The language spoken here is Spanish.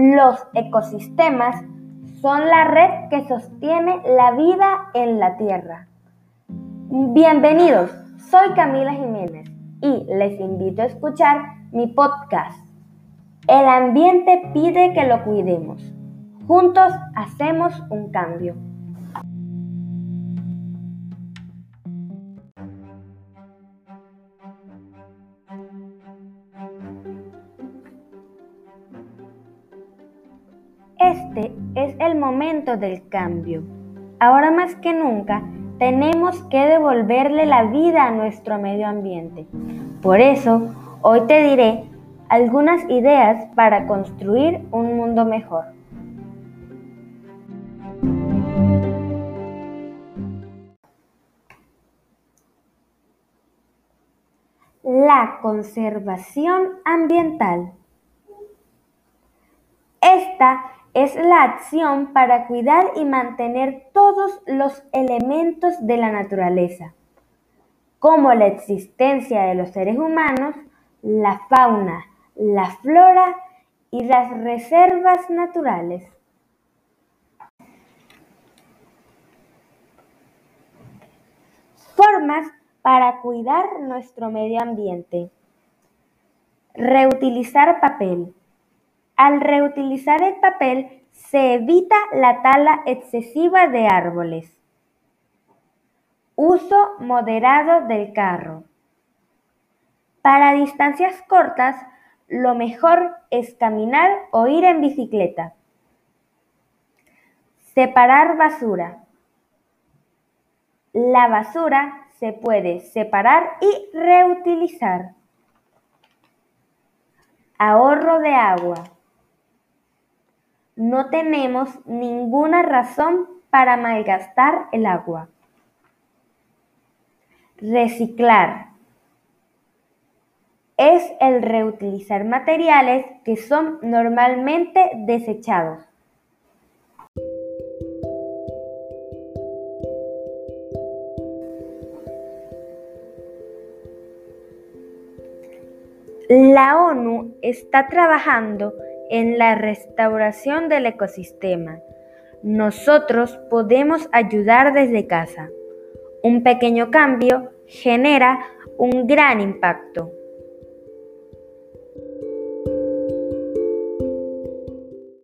Los ecosistemas son la red que sostiene la vida en la Tierra. Bienvenidos, soy Camila Jiménez y les invito a escuchar mi podcast. El ambiente pide que lo cuidemos. Juntos hacemos un cambio. Este es el momento del cambio. Ahora más que nunca tenemos que devolverle la vida a nuestro medio ambiente. Por eso, hoy te diré algunas ideas para construir un mundo mejor. La conservación ambiental. Esta es la acción para cuidar y mantener todos los elementos de la naturaleza, como la existencia de los seres humanos, la fauna, la flora y las reservas naturales. Formas para cuidar nuestro medio ambiente. Reutilizar papel. Al reutilizar el papel se evita la tala excesiva de árboles. Uso moderado del carro. Para distancias cortas, lo mejor es caminar o ir en bicicleta. Separar basura. La basura se puede separar y reutilizar. Ahorro de agua. No tenemos ninguna razón para malgastar el agua. Reciclar. Es el reutilizar materiales que son normalmente desechados. La ONU está trabajando en la restauración del ecosistema. Nosotros podemos ayudar desde casa. Un pequeño cambio genera un gran impacto.